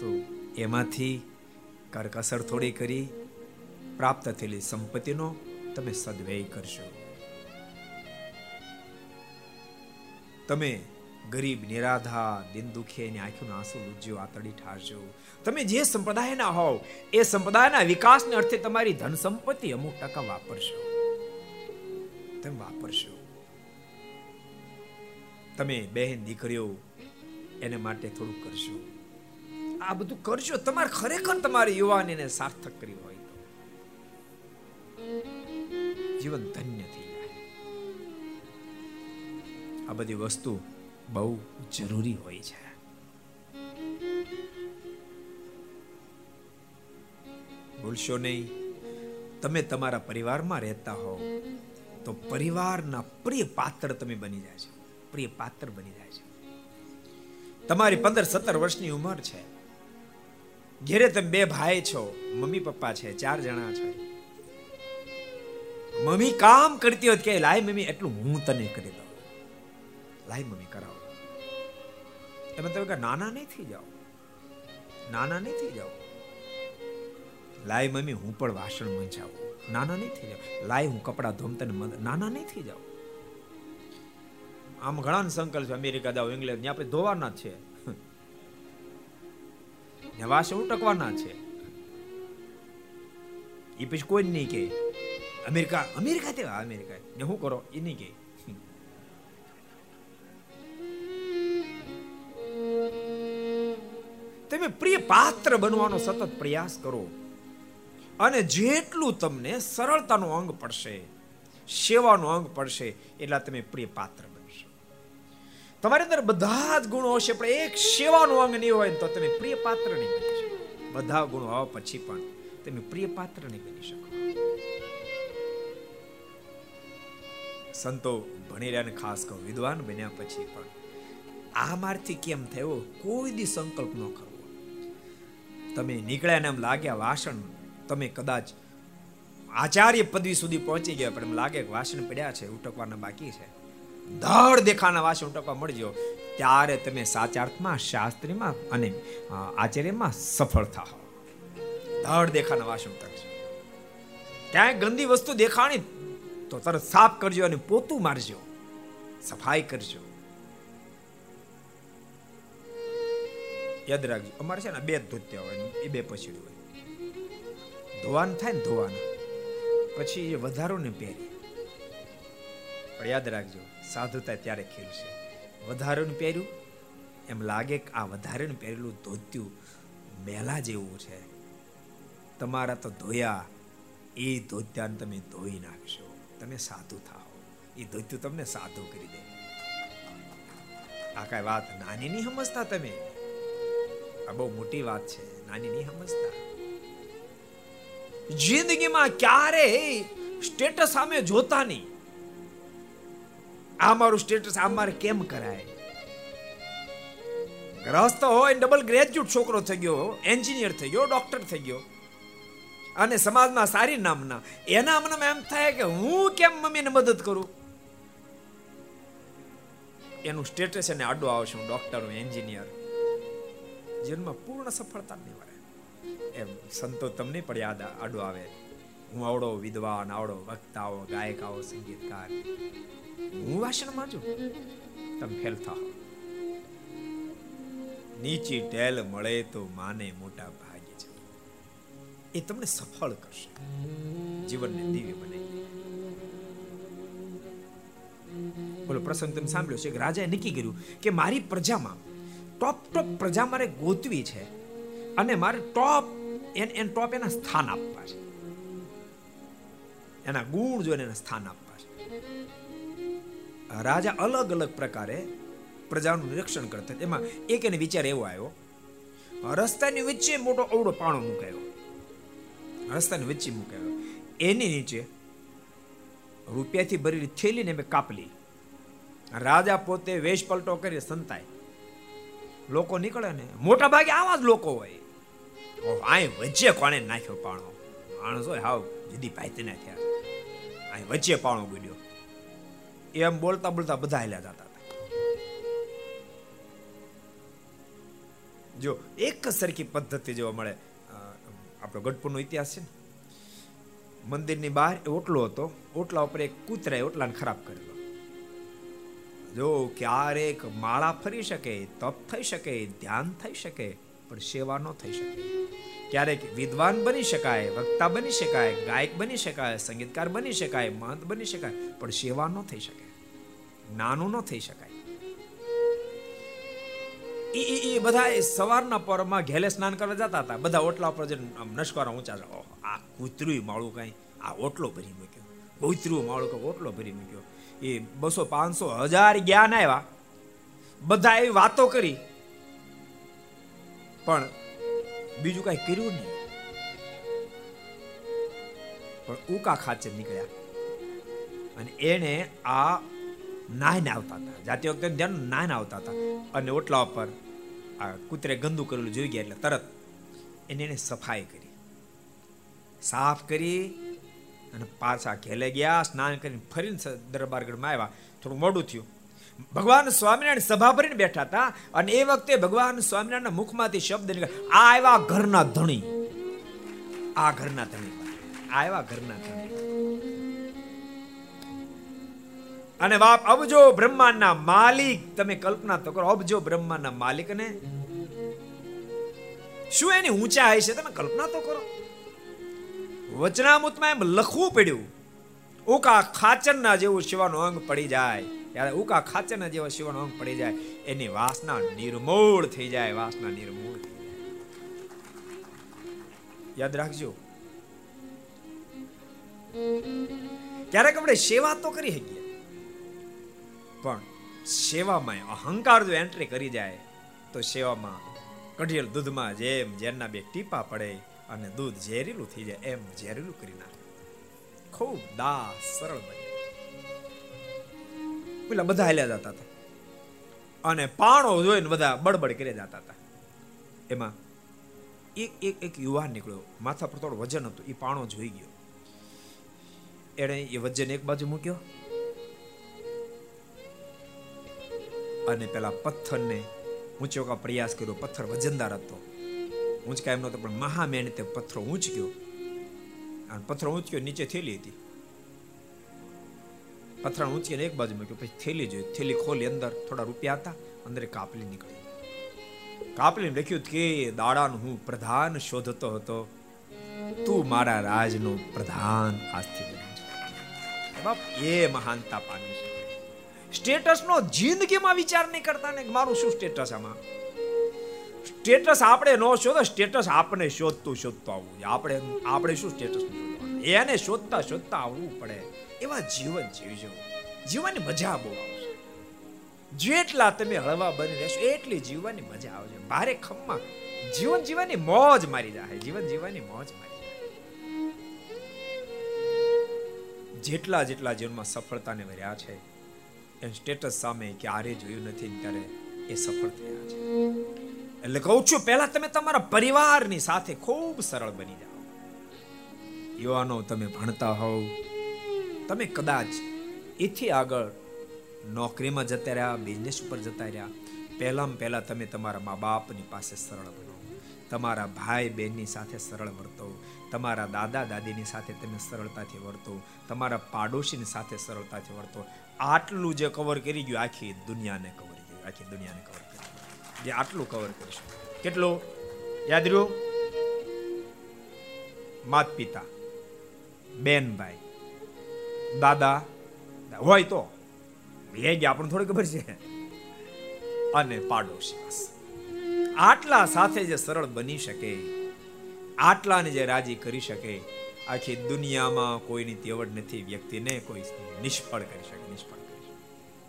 તો એમાંથી કરકસર થોડી કરી, પ્રાપ્ત થયેલી સંપત્તિનો તમે સદવ્યય કરશો. તમે ગરીબ, નિરાધાર દિન દુખી એની આંખીનું આંસુ લૂજ્યો આતડી ઠારજો. તમે જે સંપ્રદાયના હોવ, એ સંપ્રદાયના વિકાસને અર્થે તમારી ધન સંપત્તિ અમુક ટકા વાપરશો. તમે વાપરશો. તમે બહેન, દીકરીઓ એને માટે થોડું કરશો. આ બધું કરશો, તમારે ખરેખર તમારી યુવાનીને સાર્થક કરી હોય તો. જીવન ધન્ય થઈ જાય. આ બધી વસ્તુ બહુ જરૂરી હોય છે. ભૂલશો નહીં. તમે તમારા પરિવારમાં રહેતા હો, તો પરિવારના પ્રિય પાત્ર તમે બની જાય છો. પ્રિય પાત્ર બની જાય છે. તમારી પંદર સત્તર વર્ષની ઉંમર છે. ઘેરે તમે બે ભાઈ છો, મમ્મી પપ્પા છે, ચાર જણા છે. મમ્મી કામ કરતી હોય કે લાય મમ્મી, એટલું હું તને કરી દઉં. લાય મમ્મી, કરાવો. તમે તમે નાના નહીં થઈ જાઓ. નાના નહીં થઈ જાઓ. લાય મમ્મી, હું પણ વાસણ મંજાવું. નાના નહીં થઈ જાઓ. લાય હું કપડા ધોમ તને નાના નહીં થઈ જાઓ. આમ ઘણા સંકલ્પ છે, અમેરિકા જાઓ, ઇંગ્લેન્ડ આપણે ધોવાના છે. વાસણ ઉટકવાના છે. એ પછી કોઈ નહીં કે અમેરિકા અમેરિકા તેવા અમેરિકા ને શું કરો? એ નહીં કે તમે પ્રિય પાત્ર બનવાનો સતત પ્રયાસ કરો. અને જેટલું તમને સરળતાનો અંગ પડશે, સેવાનો અંગ પડશે, એટલા તમે પ્રિય પાત્ર બનશો. તમારી અંદર બધા જ ગુણો હશે, પણ એક સેવાનું અંગ નહીં હોય તો તમે પ્રિય પાત્ર નહીં બની શકો. બધા ગુણો હોવા પછી પણ તમે પ્રિય પાત્ર નહીં બની શકો. સંતો ભણી રહ્યા ખાસ કહું, વિદ્વાન બન્યા પછી પણ આ મારથી કેમ થયો? કોઈ દી સંકલ્પ ન કરવો તમે નીકળ્યા ને એમ લાગ્યા વાસણ, તમે કદાચ આચાર્ય પદવી સુધી પહોંચી ગયા, પણ એમ લાગે કે વાસણ પડ્યા છે, ઉટકવાના બાકી છે. ધડ દેખાના વાસણ ઉટકવા મળજો, ત્યારે તમે સાચા અર્થમાં, શાસ્ત્રીમાં અને આચાર્યમાં સફળ થાઓ. ધડ દેખાના વાસણ ઉટકશો. ક્યાંય ગંદી વસ્તુ દેખાણી તો તરત સાફ કરજો અને પોતું મારજો. સફાઈ કરજો. યાદ રાખજો. અમારે છે ને બે ધોત્યા હોય એ બે પછી હોય. ધોવાનું થાય ને ધોવાનું. પછી એ વધારો ને પહેરી. પણ યાદ રાખજો, સાધુતા ત્યારે ખીલશે. ને પહેર્યું, એમ લાગે કે આ વધારાનું પહેરેલું ધોત્યું મેલા જેવું છે. તમારા તો ધોયા, એ ધોત્યાને તમે ધોઈ નાખશો. તમે સાધુ થાઓ. એ ધોત્યું તમને સાધુ કરી દે. આ કઈ વાત નાની નહીં સમજતા તમે. આ બહુ મોટી વાત છે. નાની નહીં, સમજતા. જિંદગીમાં ક્યારે સ્ટેટસ સામે જોતા નહીં. આ મારું સ્ટેટસ આ મારે કેમ કરાય? ગ્રસ્ત હોય ડબલ ગ્રેજ્યુએટ છોકરો થઈ ગયો એન્જિનિયર થઈ ગયો ડોક્ટર થઈ ગયો. અને સમાજમાં સારી નામના, એના મનમાં એમ થાય કે હું કેમ મમ્મીને મદદ કરું? એનું સ્ટેટસ એને આડો આવશે, હું ડોક્ટર હું એન્જિનિયર જીવનમાં પૂર્ણ સફળતા મળે એમ સંતો તમને પણ યાદ આડો આવે. હું આવડો વિદ્વાન, આવડો વક્તા આવો ગાયક આવો સંગીતકાર. હું વાસણ છું તમે ફેલ થાઓ. નીચી ટેલ મળે તો માને મોટા ભાગ્ય છે. એ તમને સફળ કરશે. જીવનને દિવ્ય બનાવી બોલો, પ્રસંગ તમે સાંભળ્યો છે કે રાજાએ નક્કી કર્યું કે મારી પ્રજામાં ટોપ ટોપ પ્રજા મારે ગોતવી છે અને મારે ટોપ એન એન ટોપ એના સ્થાન આપવા છે. એના ગુણ જોઈને એને સ્થાન આપવા છે. રાજા અલગ અલગ પ્રકારે પ્રજાનું નિરીક્ષણ કરતા એમાં એક એને વિચાર એવો આવ્યો, રસ્તાની વચ્ચે મોટો અવડો પાણો મુકાયો. રસ્તાની વચ્ચે મુકાયો. એની નીચે રૂપિયાથી ભરેલી થેલીને મેં કાપલી. રાજા પોતે વેશ પલટો કરી સંતાય. લોકો નીકળે ને મોટા ભાગે આવા જ લોકો હોય. અહીં વચ્ચે કોણે નાખ્યો પાણો? માણસ હોય, હાવ જીદી પાયતી ના થયા. અહીં વચ્ચે પાણો ગુડ્યો. એમ બોલતા બોલતા બધા હેલ્યા જતા હતા. જો, એક સરખી પદ્ધતિ જોવા મળે. આપણો ગઢપુરનો ઇતિહાસ છે ને. મંદિરની બહાર ઓટલો હતો. ઓટલા ઉપર એક કૂતરાએ ઓટલાને ખરાબ કરેલો જો ક્યારેક માળા ફરી શકે, તપ થઈ શકે, ધ્યાન થઈ શકે, પણ સેવા ન થઈ શકે. ક્યારેક વિદ્વાન બની શકાય, વક્તા બની શકાય, ગાયક બની શકાય, સંગીતકાર બની શકાય મહંત બની શકાય, પણ સેવા ન થઈ શકે. નાનું ન થઈ શકાય. એ એ બધા સવારના પરમાં ઘેલે સ્નાન કરવા જતા હતા. બધા ઓટલા ઉપર જઈને નશકારા ઊંચા આ કૂતરું માળું કાંઈ, આ ઓટલો ભરી મૂક્યો. કૂતરું માળું કાંઈ ઓટલો ભરી મૂક્યો. એ બસો પાંચસો હજાર જ્ઞાન આવ્યા બધા એવી વાતો કરી. પણ બીજું કઈ કર્યું નહીં. પણ ઉકા ખાચે નીકળ્યા. અને એને આ નાઈને આવતા હતા. જાતિ વખતે ધ્યાન નાઈને આવતા હતા. અને ઓટલા ઉપર આ કૂતરે ગંદુ કરેલું જોઈ ગયા એટલે તરત એને એને સફાઈ કરી. સાફ કરી અને પાછા ઘેલે ગયા, સ્નાન કરીને ફરીને દરબારગઢમાં આવ્યા. થોડું મોડું થયું. ભગવાન સ્વામિનારાયણ સભા ભરીને બેઠા હતા અને એ વખતે ભગવાન સ્વામિનારાયણના મુખમાંથી શબ્દ નીકળ્યા આ આવ્યા ઘરના ધણી. આ ઘરના ધણી. આ આવ્યા ઘરના ધણી. અને બાપ અબજો બ્રહ્માંડના માલિક. તમે કલ્પના તો કરો અબજો બ્રહ્માંડના માલિકને શું એની ઊંચાઈ છે તમે કલ્પના તો કરો. વચનામૃતમાં એમ લખવું પડ્યું. ઉકા ખાચરના જેવું શિવાનો અંગ પડી જાય. ત્યારે ઉકા ખાચરના જેવો શિવાનો અંગ પડી જાય. એની વાસના નિર્મૂળ થઈ જાય, વાસના નિર્મૂળ યાદ રાખજો. ક્યારેક આપણે સેવા તો કરી શકીએ. પણ સેવામાં અહંકાર જો એન્ટ્રી કરી જાય, તો સેવામાં કઢિયલ દૂધમાં જેમ ઝેરના બે ટીપા પડે અને દૂધ ઝેરીલું થઈ જાય, એમ ઝેરીલું કરી નાખે. ખૂબ દાસ સરળ બને. પેલા બધા હાલ્યા જતા હતા. અને પાણો જોઈને બધા બડબડ કરી જતા હતા. એમાં એક એક એક યુવાન નીકળ્યો. માથા પર થોડું વજન હતું એ પાણો જોઈ ગયો. એણે એ વજન એક બાજુ મૂક્યો અને પેલા પથ્થરને ઊંચો કા પ્રયાસ કર્યો. પથ્થર વજનદાર હતો. ઊંચકા એમ નતો પણ મહા મહેનતે પથ્થરો ઊંચક્યો. અને પથ્થરો ઊંચક્યો, નીચે થેલી હતી. પથ્થર ઊંચકીને એક બાજુ મૂક્યો, પછી થેલી જોઈ. થેલી ખોલી, અંદર થોડા રૂપિયા હતા, અંદર કાપલી નીકળી. કાપલીને લખ્યું, કે દાડાનું હું પ્રધાન શોધતો હતો. તું મારા રાજનો પ્રધાન આજથી બાપ, એ મહાનતા પામી છે સ્ટેટસનો જિંદગીમાં વિચાર નહીં કરતા ને? મારું શું સ્ટેટસ આમાં? સ્ટેટસ આપણે ન શોધો, સ્ટેટસ આપણે શોધતું શોધતું આવવું આપણે આપણે શું સ્ટેટસ એને શોધતા શોધતા આવવું પડે. એવા જીવન જીવજો જીવવાની મજા બહુ આવશે. જેટલા તમે હળવા બની રહેશો, એટલી જીવવાની મજા આવશે. ભારે ખમમાં જીવન જીવવાની મોજ મારી જાય. જીવન જીવવાની મોજ મારી જેટલા જેટલા જીવનમાં સફળતાને વર્યા છે એ સ્ટેટસ સામે ક્યારે જોયું નથી, ત્યારે એ સફળ થયા છે. એટલે કહું છું, પહેલા તમે તમારા પરિવારની સાથે ખૂબ સરળ બની જાઓ. યુવાનો, તમે ભણતા હોવ. તમે કદાચ એથી આગળ નોકરીમાં જતા રહ્યા બિઝનેસ ઉપર જતા રહ્યા. પહેલામાં પહેલા તમે તમારા મા બાપની પાસે સરળ બનો. તમારા ભાઈ બહેનની સાથે સરળ વર્તો. તમારા દાદા દાદીની સાથે તમે સરળતાથી વર્તો. તમારા પાડોશીની સાથે સરળતાથી વર્તો. આટલું જે કવર કરી ગયું, આખી દુનિયાને કવર કર્યું આખી દુનિયાને કવર જે આટલું કવર કરીશું. કેટલું? યાદ રહ્યું? માત પિતા બેન ભાઈ દાદા. હોય તો, એ ગયા આપણને થોડી ખબર છે. અને પાડોશી બસ. આટલા સાથે જે સરળ બની શકે, આટલાને જે રાજી કરી શકે, આખી દુનિયામાં કોઈની તેવડ નથી, વ્યક્તિને કોઈ નિષ્ફળ કરી શકે, નિષ્ફળ કરી શકે.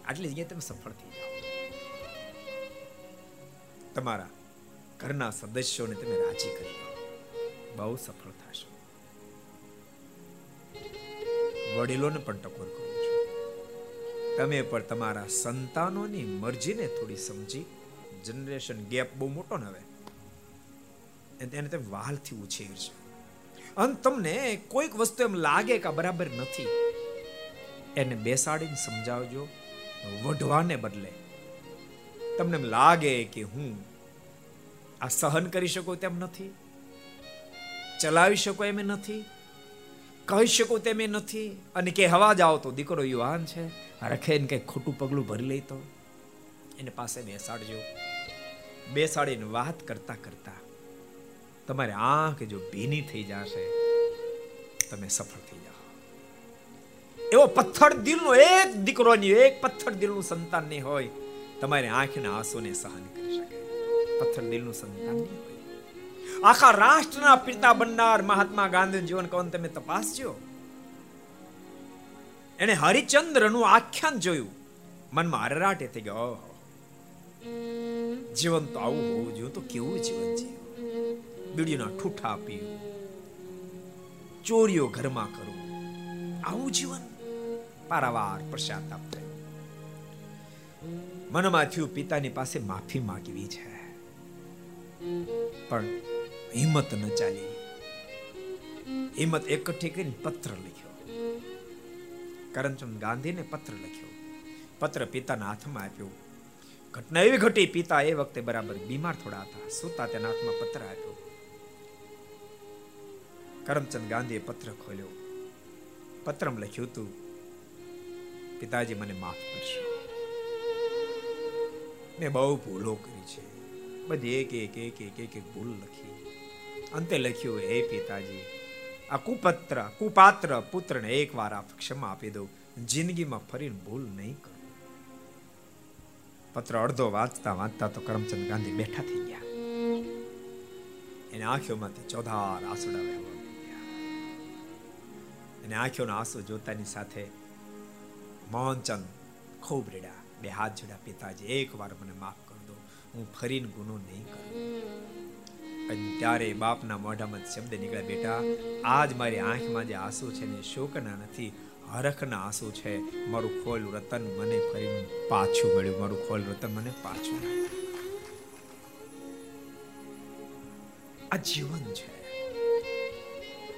આટલી જગ્યાએ તમે સફળ થઈ તમારા ઘરના સદસ્યોને તમે રાજી કરી બહુ સફળ થશો. વડીલોને પણ ટકોર કરું છું. તમે પણ તમારા સંતાનોની મરજીને થોડી સમજી. જનરેશન ગેપ બહુ મોટો ને હવે. એને તમે વાલથી ઉછેરજો અને તમને કોઈક વસ્તુ એમ લાગે કે બરાબર નથી. એને બેસાડીને સમજાવજો. વઢવાને બદલે તમને એમ લાગે કે હું આ સહન કરી શકું તેમ નથી? ચલાવી શકો એમ નથી? કહી શકું તેમ નથી? અને કે હવા જાઓ તો દીકરો યુવાન છે રખે ને કંઈક ખોટું પગલું ભરી લઈ તો? એને પાસે બેસાડજો. બેસાડીને વાત કરતા કરતા તમારી આંખ જો ભીની થઈ જશે, તમે સફળ થઈ જાઓ. એવો પથ્થર દિલનો એક દીકરો એક પથ્થર દિલનું સંતાન નહીં હોય. તમારી આંખના આંસુને સહન કરી શકે. પથ્થર દિલનું સંતાન નહીં હોય. આખા રાષ્ટ્રના પિતા બનનાર મહાત્મા ગાંધી જીવન કવન તમે તપાસજો. એને હરિચંદ્રનું આખ્યાન જોયું. મનમાં હરરાટે થઈ ગયો જીવન તો આવું હોવું જોઈએ, તો કેવું જીવન જીવ્યું બીડીના ઠૂઠા પીવું ચોરીઓ ઘરમાં કરું. આવું જીવન પારાવાર પ્રસાદ થયો મનમાં થયું, પિતાની પાસે માફી માંગવી છે. પણ હિંમત ન ચાલી. હિંમત એકઠી કરીને પત્ર લખ્યો. કરમચંદ ગાંધીને પત્ર લખ્યો. પત્ર પિતાના હાથમાં આપ્યો. ઘટના એવી ઘટી, પિતા એ વખતે બરાબર બીમાર થોડા હતા. સુતા તેના હાથમાં પત્ર આપ્યો. કરમચંદ ગાંધીએ પત્ર ખોલ્યો. પત્રમાં લખ્યું હતું, પિતાજી, મને માફ કરશો. મેં બહુ ભૂલો કરી છે. બધી એક એક એક એક એક એક ભૂલ લખી. અંતે લખ્યું, હે પિતાજી, આ કુપત્ર, કુપાત્ર પુત્રને એકવાર આપ ક્ષમા આપી દઉં જિંદગીમાં ફરીને ભૂલ નહીં કરું. પત્ર અડધો વાંચતા વાંચતા તો કરમચંદ ગાંધી બેઠા થઈ ગયા. એની આંખોમાંથી ચોધાર આંસુડા વહેવા અને આંખોના આંસુ જોતાની સાથે મોહનચંદ ખૂબ રેડા બે હાથ જોડ્યા પિતાજી એક વાર મને માફ કરી દો, હું ફરીને ગુનો નહીં કરું. ત્યારે બાપના મોઢામાં શબ્દ નીકળ્યા, બેટા, આજ મારી આંખમાં જે આંસુ છે ને શોકના નથી, હરખના આંસુ છે. મારું ખોલ રતન મને ફરીને પાછું મળ્યું, મારું ખોલ રતન મને પાછું આ જીવન છે.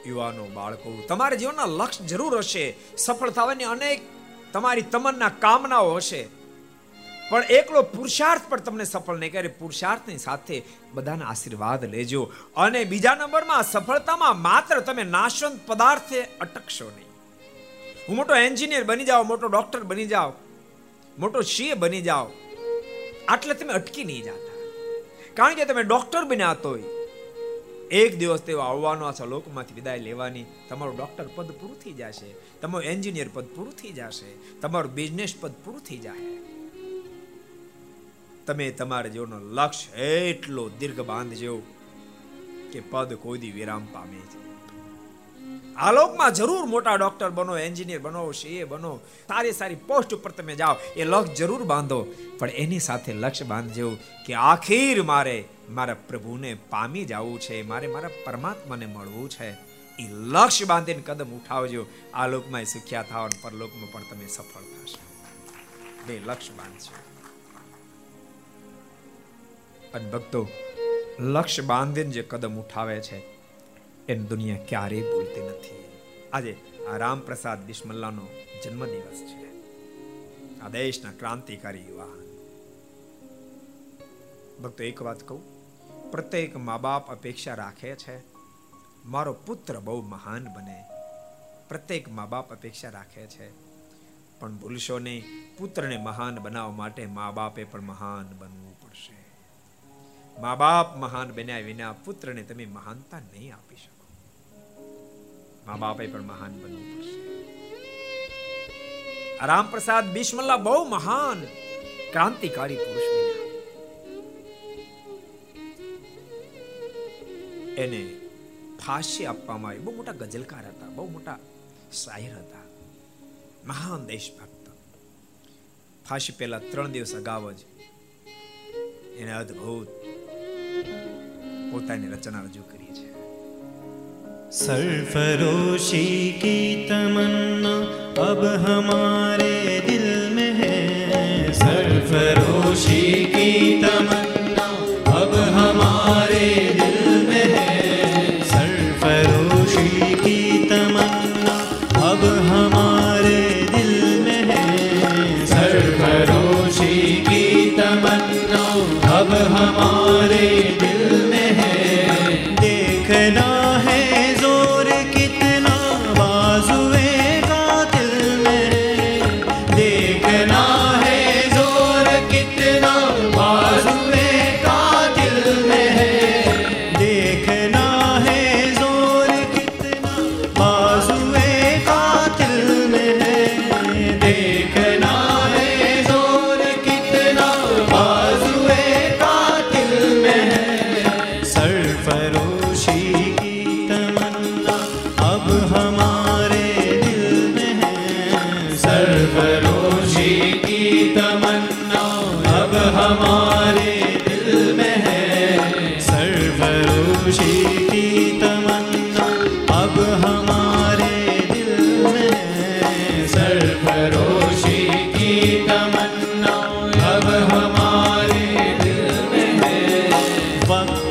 યુવાનો, બાળકો, તમારા જીવનના લક્ષ્ય જરૂર હશે. સફળ થવાની અનેક તમારી તમન્ના કામનાઓ હશે. પણ એકલો પુરુષાર્થ પણ તમને સફળ નહીં કરે. પુરુષાર્થની સાથે બધાના આશીર્વાદ લેજો. અને બીજા નંબરમાં, સફળતામાં માત્ર તમે નાશવંત પદાર્થે અટકશો નહીં. હું મોટો એન્જિનિયર બની જાઓ, મોટો ડોક્ટર બની જાઓ, મોટો સીએ બની જાઓ. આટલે તમે અટકી નહીં જાતા. કારણ કે તમે ડોક્ટર બન્યા તોય એક દિવસ તેઓ આવવાનો, આ લોકમાંથી વિદાય લેવાની, તમારું ડોક્ટર પદ પૂરું થઈ જશે. તમારું એન્જિનિયર પદ પૂરું થઈ જશે. તમારું બિઝનેસ પદ પૂરું થઈ જાય તમે તમારા જીવનનો લક્ષ્ય એટલો દીર્ઘ બાંધજો કે પદ કોઈ દી વિરામ પામે છે. આલોકમાં જરૂર મોટા ડોક્ટર બનો, એન્જિનિયર બનો, સીએ બનો, સારી સારી પોસ્ટ ઉપર તમે જાઓ, એ લક્ષ્ય જરૂર બાંધો. પણ એની સાથે લક્ષ્ય બાંધજો કે આખીર મારે મારા પ્રભુને પામી જવું છે, મારે મારા પરમાત્માને મળવું છે, એ લક્ષ્ય બાંધીને કદમ ઉઠાવજો. આ લોકમાં સુખ્યા થાવ અને પરલોકમાં પણ તમે સફળ થશો. બે લક્ષ્ય બાંધજો અને ભક્તો લક્ષ્ય બાંધીને જે કદમ ઉઠાવે છે એને દુનિયા ક્યારેય ભૂલતી નથી. આજે આ રામપ્રસાદ બિસ્મલ્લાનો જન્મદિવસ છે. આ દેશના ક્રાંતિકારી યુવા ભક્તો, એક વાત કહું. પ્રત્યેક મા બાપ અપેક્ષા રાખે છે, મારો પુત્ર બહુ મહાન બને. પ્રત્યેક મા બાપ અપેક્ષા રાખે છે, પણ ભૂલશો નહીં, પુત્રને મહાન બનાવવા માટે મા બાપે પણ મહાન બનવું મા બાપ મહાન બન્યા વિના પુત્રને તમે મહાનતા નહીં આપી શકો. મા બાપે પણ મહાન બનવું પડશે. રામપ્રસાદ બિસ્મલ્લા બહુ મહાન ક્રાંતિકારી પુરુષ એને ફાંસી આપવામાં આવી. બહુ મોટા ગઝલકાર હતા, બહુ મોટા શાયર હતા. મહાન દેશભક્ત. ફાંસી પહેલા ત્રણ દિવસ અગાઉ જ એને અદ્ભુત પોતાની રચના રજૂ કરી છે સરફરોશી કી તમન્ના, અબ હમારે દિલ મે હૈ. સરફરોશી કી તમન્ના bak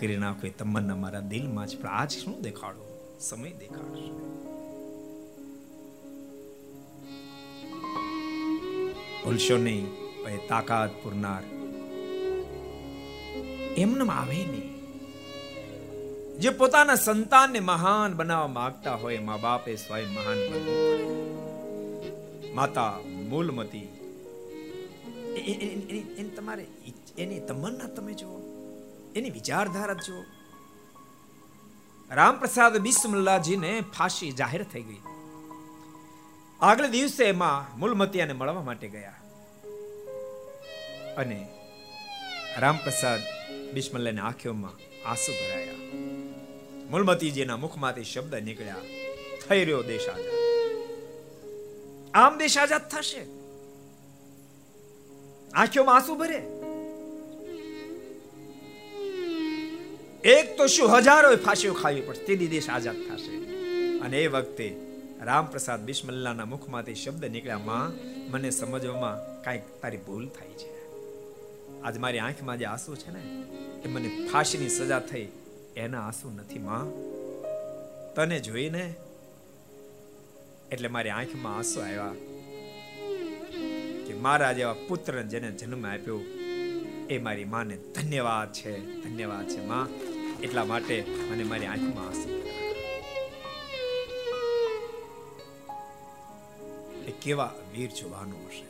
કરી નાખો એ તમન્ના મારા દિલમાં છે પણ આજ શું દેખાડો? સમય દેખાડશે. ભૂલશો નહીં એ તાકાત પૂરનાર. એમને આવે નહીં. જે પોતાના સંતાનને મહાન બનાવવા માંગતા હોય, મા બાપે સ્વયં મહાન બનવું માતા મૂલમતી. એને તમારે એની તમન્ના તમે જુઓ. એની વિચારધારા જો રામપ્રસાદ બિસ્મલ્લાજીને ફાંસી જાહેર થઈ ગઈ. આગલે દિવસે એમાં મૂલમતિયાને મળવા માટે ગયા. અને રામપ્રસાદ બિસ્મલ્લાની આંખોમાં આંસુ ભરાયા. મૂલમતીજીના મુખમાંથી શબ્દ નીકળ્યા, થઈ રહ્યો દેશ આઝાદ. આમ દેશ આઝાદ થશે? આંખોમાં આંસુ ભરે? એક તો શું હજારો ફાંસીઓ ખાવી પડશે તેથી દેશ આઝાદ થશે. અને એ વખતે રામપ્રસાદ બિસ્મલ્લાના મુખમાંથી શબ્દ નીકળ્યા, માં, મને સમજવામાં કાંઈક તારી ભૂલ થાય છે. આજ મારી આંખમાં જે આંસુ છે ને, એ મને ફાંસીની સજા થઈ, એના આંસુ નથી, માં. તને જોઈને એટલે મારી આંખમાં આંસુ આવ્યા કે મારા જેવા પુત્ર જેને જન્મ આપ્યો, એ મારી માને ધન્યવાદ છે ધન્યવાદ છે, માં. એટલા માટે મને મારી આંખમાં આંસુ એ કેવા વીર જવાનો હશે.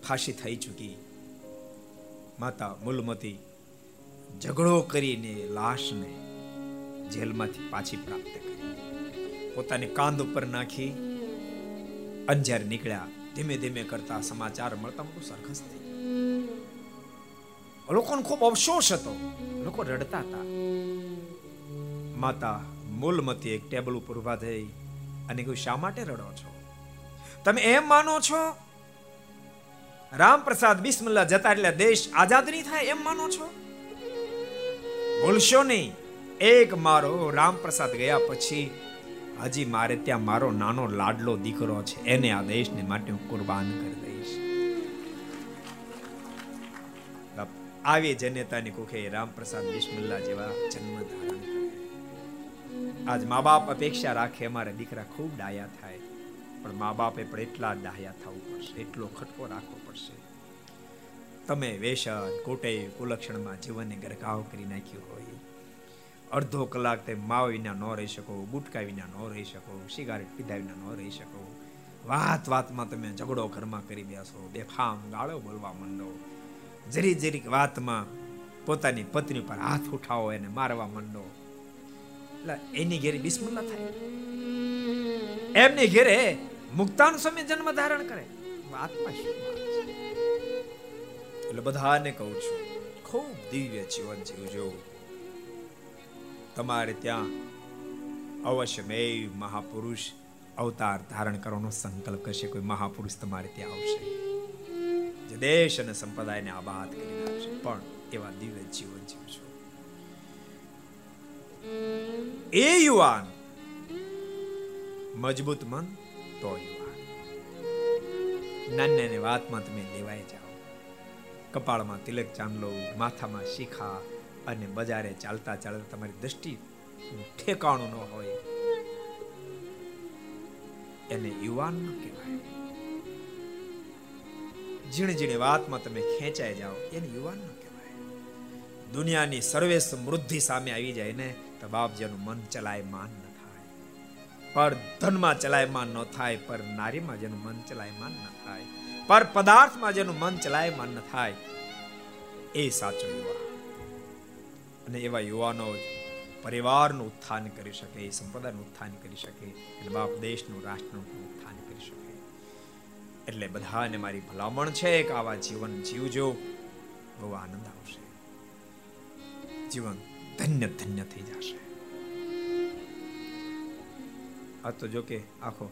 ફાંસી થઈ ચૂકી. માતા મૂલમતી ઝઘડો કરીને લાશને જેલમાંથી પાછી પ્રાપ્ત કરી. પોતાની કાંધ ઉપર નાખી અંજાર નીકળ્યા. ધીમે ધીમે કરતા સમાચાર મળતા મોટું સરઘસ થઈ. લોકોને ખૂબ અફસોસ હતો. લોકો રડતા હતા. માતા મૂલમતી એક ટેબલ ઉપર ઊભા થઈ અને કહ્યું, શા માટે રડો છો? તમે એમ માનો છો? રામપ્રસાદ બિસ્મિલ્લા જતા એટલે દેશ આઝાદ નહીં થાય એમ માનો છો? ભૂલશો નહીં. એક મારો રામપ્રસાદ ગયા પછી હજી મારે ત્યાં મારો નાનો લાડલો દીકરો છે. એને આ દેશને માટે હું કુરબાન કરી આવી જનેતાની કુખે રામપ્રસાદ બિસ્મિલ્લા જેવા જન્મ ધારણ આજ મા બાપ અપેક્ષા રાખે અમારા દીકરા ખૂબ ડાયા થાય, પણ મા બાપે પણ એટલા ડાયા થવું પડશે, એટલો ખટકો રાખવો પડશે. તમે વેસન કોટે, કુલક્ષણમાં જીવનને ગરકાવ કરી નાખ્યું હોય. અડધો કલાક તે માવ વિના ન રહી શકો, ગુટકા વિના ન રહી શકો, સિગારેટ પીધા વિના ન રહી શકો. વાત વાતમાં તમે ઝઘડો ઘરમાં કરી બેસો, બેફામ ગાળો બોલવા માંડો. જરી જરીક વાતમાં પોતાની પત્ની પર હાથ ઉઠાવો એને મારવા માંડો. એટલે એની ઘેરે બિસ્મલ્લા થાય. એમની ઘેરે મુક્તાન સમય જન્મ ધારણ કરે. વાતમાં એટલે બધાને કહું છું, ખૂબ દિવ્ય જીવન જીવજો તમારે ત્યાં અવશ્ય મેવ મહાપુરુષ અવતાર ધારણ કરવાનો સંકલ્પ કરશે. કોઈ મહાપુરુષ તમારે ત્યાં આવશે. જે દેશ અને સંપ્રદાયને આબાદ કરી નાખશે. પણ એવા દિવ્ય જીવન જીવશો. એ યુવાન મજબૂત મન, તો યુવાન. નાની વાતમાં તમે લેવાય જાઓ. કપાળમાં તિલક ચાંદલો, માથામાં શીખા અને બજારે ચાલતા ચાલતા તમારી દ્રષ્ટિ ઠેકાણું ન હોય. એને યુવાન કહેવાય. ઝીણી ઝીણી વાતમાં તમે ખેંચાઈ જાઓ. એને યુવાન ન કહેવાય. દુનિયાની સર્વે સમૃદ્ધિ સામે આવી જાય ને તો બાપજીનું મન ચલાયમાન ન થાય. પર ધનમાં ચલાયમાન ન થાય, પર નારીમાં જેનું મન ચલાયમાન ન થાય, પર પદાર્થમાં જેનું મન ચલાયમાન ન થાય, એ સાચો યુવાન અને એવા યુવાનો જ પરિવારનું ઉત્થાન કરી શકે, સંપ્રદાયનું ઉત્થાન કરી શકે, અને બાપ દેશનું રાષ્ટ્રનું એટલે બધાને મારી ભલામણ છે કે આવા જીવન જીવજો. બહુ આનંદ આવશે. જીવન ધન્ય ધન્ય થઈ જશે. આ તો જો કે આખો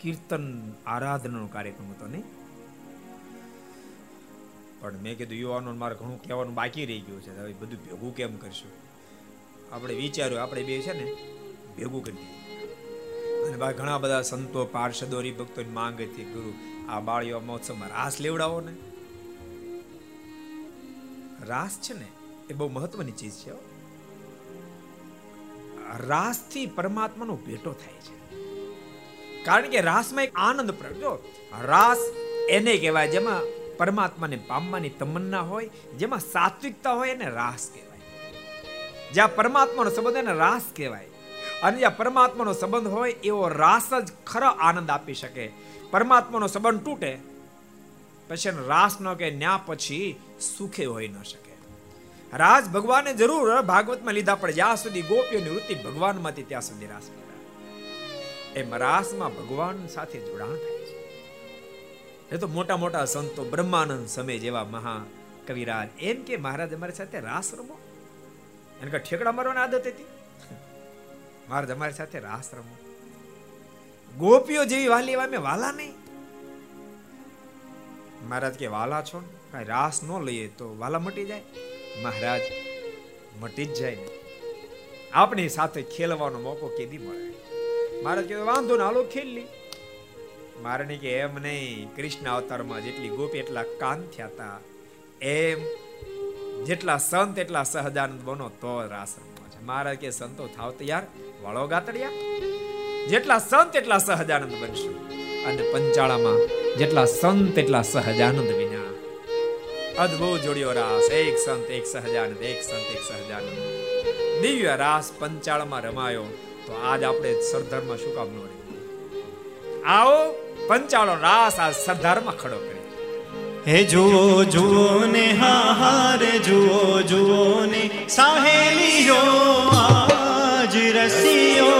કીર્તન આરાધનાનો કાર્યક્રમ હતો નહીં? પણ મેં કીધું યુવાનો મારે ઘણું કહેવાનું બાકી રહી ગયું છે. હવે બધું ભેગું કેમ કરશું? આપણે વિચાર્યું, આપણે બે છે ને, ભેગું કરી દઈએ. અને ઘણા બધા સંતો, પાર્ષદો, હરિભક્તોની માંગ હતી ગુરુ, આ બાળીઓ મહોત્સવમાં રાસ લેવડાવો ને. રાસ છે ને, એ બહુ મહત્વની ચીજ છે રાસથી પરમાત્માનો ભેટો થાય છે. કારણ કે રાસમાં એક આનંદ પ્રગટો રાસ એને કહેવાય, જેમાં પરમાત્માને પામવાની તમન્ના હોય, જેમાં સાત્વિકતા હોય એને રાસ કહેવાય. જ્યાં પરમાત્માનો સંબંધ એને રાસ કહેવાય. અને જ્યાં પરમાત્માનો સંબંધ હોય, એવો રાસ જ ખરો આનંદ આપી શકે. પરમાત્માનો સંબંધ તૂટે, પછી રાસ ન કે ન્યા પછી સુખે હોઈ ન શકે. રાજ ભગવાને જરૂર ભાગવતમાં લીધા પણ જ્યાં સુધી ગોપીઓની વૃત્તિ ભગવાનમાંથી ત્યાં સુધી રાસ એમ રાસમાં ભગવાન સાથે જોડાણ થાય છે. એ તો મોટા મોટા સંતો, બ્રહ્માનંદ સમય જેવા મહા કવિરાજ એમ કે મહારાજ અમારી સાથે રાસ રમો. એને કે ઠેકડા મારવાની આદત હતી મહારાજ અમારી સાથે રાસ રમો ગોપીઓ જેવી વાલી એવા મેં વાલા નહીં. મહારાજ કે, વાલા છો? ને રાસ ન લઈએ તો વાલા મટી જાય? મહારાજ, મટી જ જાય ને. આપણી સાથે ખેલવાનો મોકો કેદી મળે મહારાજ કે, વાંધો ને, હાલો ખેલી. મારે કે, એમ નહીં, કૃષ્ણ અવતારમાં જેટલી ગોપી એટલા કાન થયા હતા એમ, જેટલા સંત એટલા સહજાનંદ બનો તો રાસ રમવા છે મહારાજ કે સંતો, થાવ તૈયાર, વાળો ગાતડિયા. જેટલા સંત એટલા સહજાનંદ બનશું. અને પંચાળામાં જેટલા સંત એટલા સહજાનંદ વિના. અદ્ભુત જોડિયો રાસ, એક સંત, એક સહજાનંદ, એક સંત, એક સહજાનંદ. દિવ્ય રાસ પંચાળમાં રમાયો, તો આજ આપણે સરદારમાં શું કામ નો આવો, પંચાળો રાસ આ સરદારમાં ખડો કરી હે જુઓ જુઓ ને હારે જુઓ જુઓ ને સાહેલીઓ આજ રસીઓ